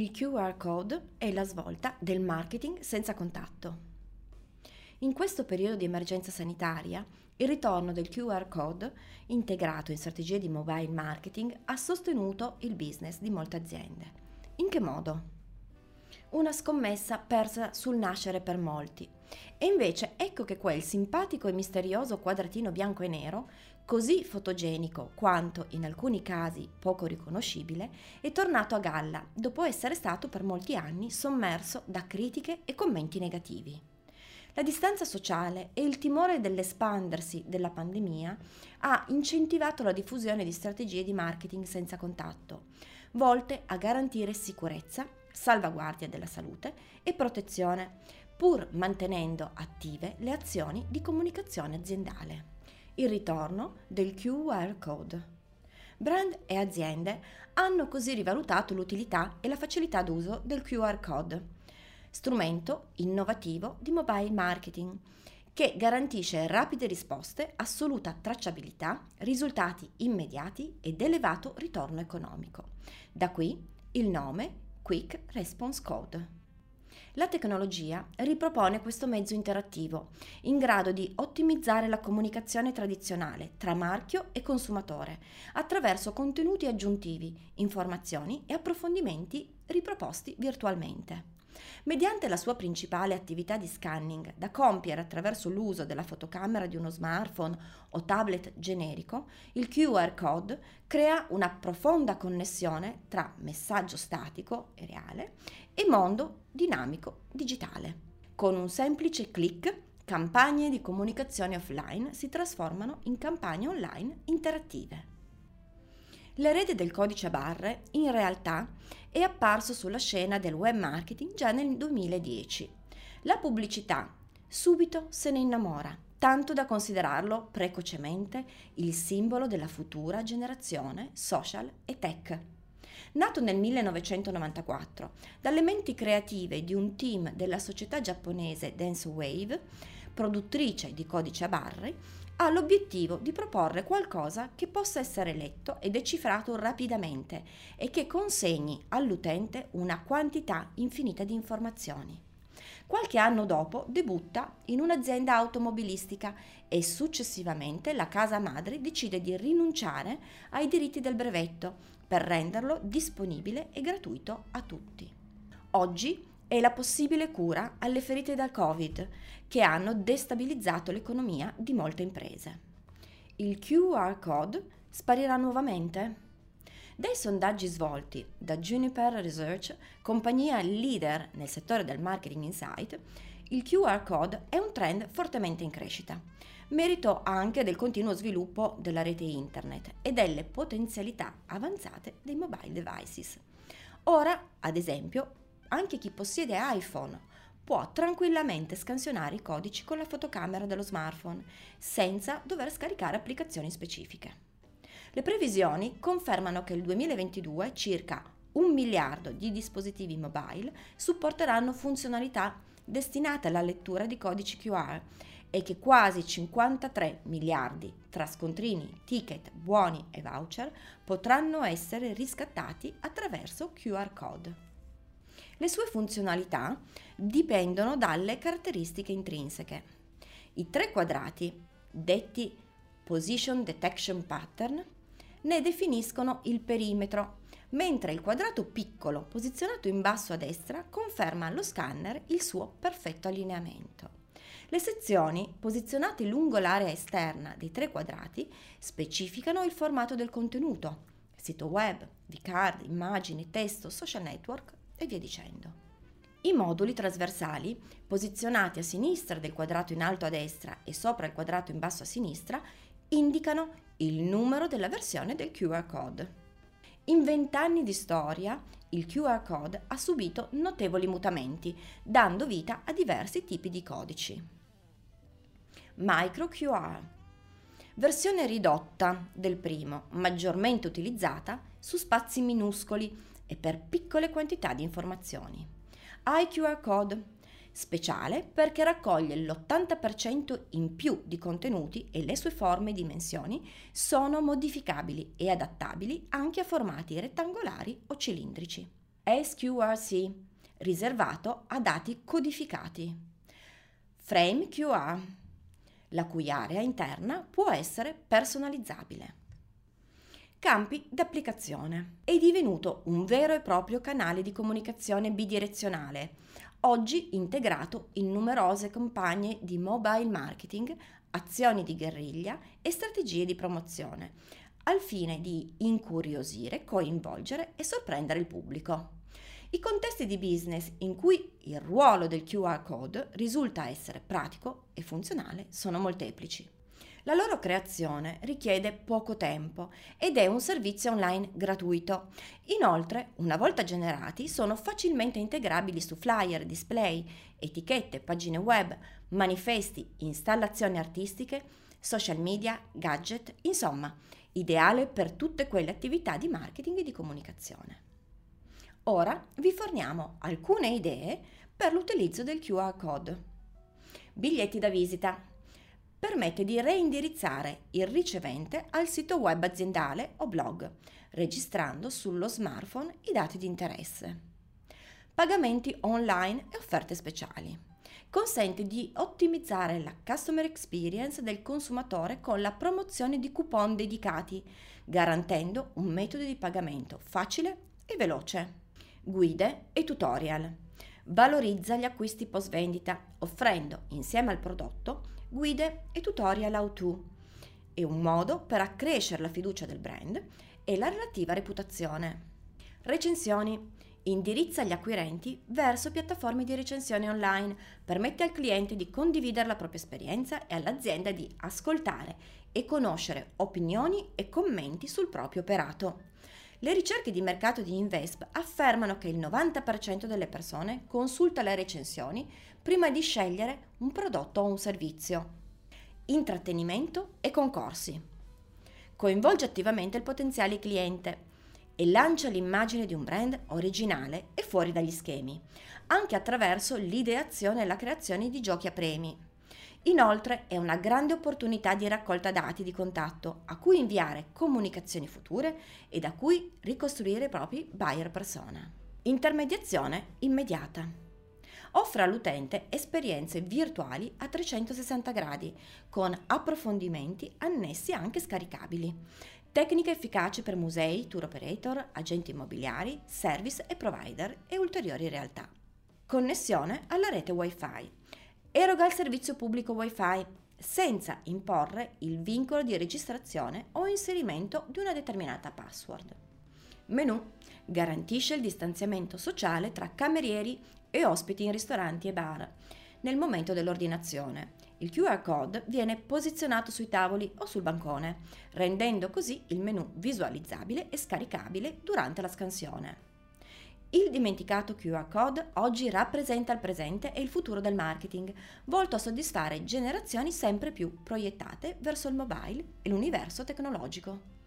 Il QR code è la svolta del marketing senza contatto. In questo periodo di emergenza sanitaria, il ritorno del QR code, integrato in strategie di mobile marketing, ha sostenuto il business di molte aziende. In che modo? Una scommessa persa sul nascere per molti. E invece ecco che quel simpatico e misterioso quadratino bianco e nero così fotogenico quanto in alcuni casi poco riconoscibile, è tornato a galla dopo essere stato per molti anni sommerso da critiche e commenti negativi. La distanza sociale e il timore dell'espandersi della pandemia ha incentivato la diffusione di strategie di marketing senza contatto, volte a garantire sicurezza, salvaguardia della salute e protezione, pur mantenendo attive le azioni di comunicazione aziendale il ritorno del QR code. Brand e aziende hanno così rivalutato l'utilità e la facilità d'uso del QR code, strumento innovativo di mobile marketing che garantisce rapide risposte, assoluta tracciabilità, risultati immediati ed elevato ritorno economico. Da qui il nome Quick Response Code. La tecnologia ripropone questo mezzo interattivo, in grado di ottimizzare la comunicazione tradizionale tra marchio e consumatore, attraverso contenuti aggiuntivi, informazioni e approfondimenti riproposti virtualmente. Mediante la sua principale attività di scanning, da compiere attraverso l'uso della fotocamera di uno smartphone o tablet generico, il QR code crea una profonda connessione tra messaggio statico e reale e mondo dinamico digitale. Con un semplice clic, campagne di comunicazione offline si trasformano in campagne online interattive. L'erede del codice a barre in realtà è apparso sulla scena del web marketing già nel 2010. La pubblicità subito se ne innamora, tanto da considerarlo precocemente il simbolo della futura generazione social e tech. Nato nel 1994 dalle menti creative di un team della società giapponese Dance Wave, produttrice di codice a barre, ha l'obiettivo di proporre qualcosa che possa essere letto e decifrato rapidamente e che consegni all'utente una quantità infinita di informazioni. Qualche anno dopo debutta in un'azienda automobilistica e successivamente la casa madre decide di rinunciare ai diritti del brevetto per renderlo disponibile e gratuito a tutti. Oggi è la possibile cura alle ferite da Covid che hanno destabilizzato l'economia di molte imprese. Il QR code sparirà nuovamente? Dai sondaggi svolti da Juniper Research, compagnia leader nel settore del marketing insight, il QR code è un trend fortemente in crescita, merito anche del continuo sviluppo della rete internet e delle potenzialità avanzate dei mobile devices. Ora, ad esempio, anche chi possiede iPhone può tranquillamente scansionare i codici con la fotocamera dello smartphone senza dover scaricare applicazioni specifiche. Le previsioni confermano che il 2022 circa un miliardo di dispositivi mobile supporteranno funzionalità destinate alla lettura di codici QR e che quasi 53 miliardi tra scontrini, ticket, buoni e voucher potranno essere riscattati attraverso QR code. Le sue funzionalità dipendono dalle caratteristiche intrinseche. I tre quadrati, detti Position Detection Pattern, ne definiscono il perimetro, mentre il quadrato piccolo posizionato in basso a destra conferma allo scanner il suo perfetto allineamento. Le sezioni, posizionate lungo l'area esterna dei tre quadrati, specificano il formato del contenuto, sito web, vcard, immagini, testo, social network e via dicendo. I moduli trasversali, posizionati a sinistra del quadrato in alto a destra e sopra il quadrato in basso a sinistra, indicano il numero della versione del QR code. In vent'anni di storia, il QR code ha subito notevoli mutamenti, dando vita a diversi tipi di codici. Micro QR. Versione ridotta del primo, maggiormente utilizzata su spazi minuscoli e per piccole quantità di informazioni. iQR code speciale perché raccoglie l'80% in più di contenuti e le sue forme e dimensioni sono modificabili e adattabili anche a formati rettangolari o cilindrici. SQRC, riservato a dati codificati. Frame QR, la cui area interna può essere personalizzabile. Campi d'applicazione. È divenuto un vero e proprio canale di comunicazione bidirezionale, oggi integrato in numerose campagne di mobile marketing, azioni di guerriglia e strategie di promozione, al fine di incuriosire, coinvolgere e sorprendere il pubblico. I contesti di business in cui il ruolo del QR code risulta essere pratico e funzionale sono molteplici. La loro creazione richiede poco tempo ed è un servizio online gratuito. Inoltre, una volta generati, sono facilmente integrabili su flyer, display, etichette, pagine web, manifesti, installazioni artistiche, social media, gadget, insomma, ideale per tutte quelle attività di marketing e di comunicazione. Ora vi forniamo alcune idee per l'utilizzo del QR code. Biglietti da visita permette di reindirizzare il ricevente al sito web aziendale o blog, registrando sullo smartphone i dati di interesse. Pagamenti online e offerte speciali. Consente di ottimizzare la customer experience del consumatore con la promozione di coupon dedicati, garantendo un metodo di pagamento facile e veloce. Guide e tutorial. Valorizza gli acquisti post vendita, offrendo insieme al prodotto guide e tutorial how-to. È un modo per accrescere la fiducia del brand e la relativa reputazione. Recensioni. Indirizza gli acquirenti verso piattaforme di recensione online, permette al cliente di condividere la propria esperienza e all'azienda di ascoltare e conoscere opinioni e commenti sul proprio operato. Le ricerche di mercato di Invesp affermano che il 90% delle persone consulta le recensioni prima di scegliere un prodotto o un servizio. Intrattenimento e concorsi. Coinvolge attivamente il potenziale cliente e lancia l'immagine di un brand originale e fuori dagli schemi, anche attraverso l'ideazione e la creazione di giochi a premi. Inoltre è una grande opportunità di raccolta dati di contatto a cui inviare comunicazioni future e da cui ricostruire i propri buyer persona. Intermediazione immediata. Offre all'utente esperienze virtuali a 360 gradi con approfondimenti annessi anche scaricabili. Tecniche efficaci per musei, tour operator, agenti immobiliari, service e provider e ulteriori realtà. Connessione alla rete Wi-Fi Eroga il servizio pubblico Wi-Fi senza imporre il vincolo di registrazione o inserimento di una determinata password. Menu garantisce il distanziamento sociale tra camerieri e ospiti in ristoranti e bar nel momento dell'ordinazione. Il QR code viene posizionato sui tavoli o sul bancone, rendendo così il menu visualizzabile e scaricabile durante la scansione. Il dimenticato QR code oggi rappresenta il presente e il futuro del marketing, volto a soddisfare generazioni sempre più proiettate verso il mobile e l'universo tecnologico.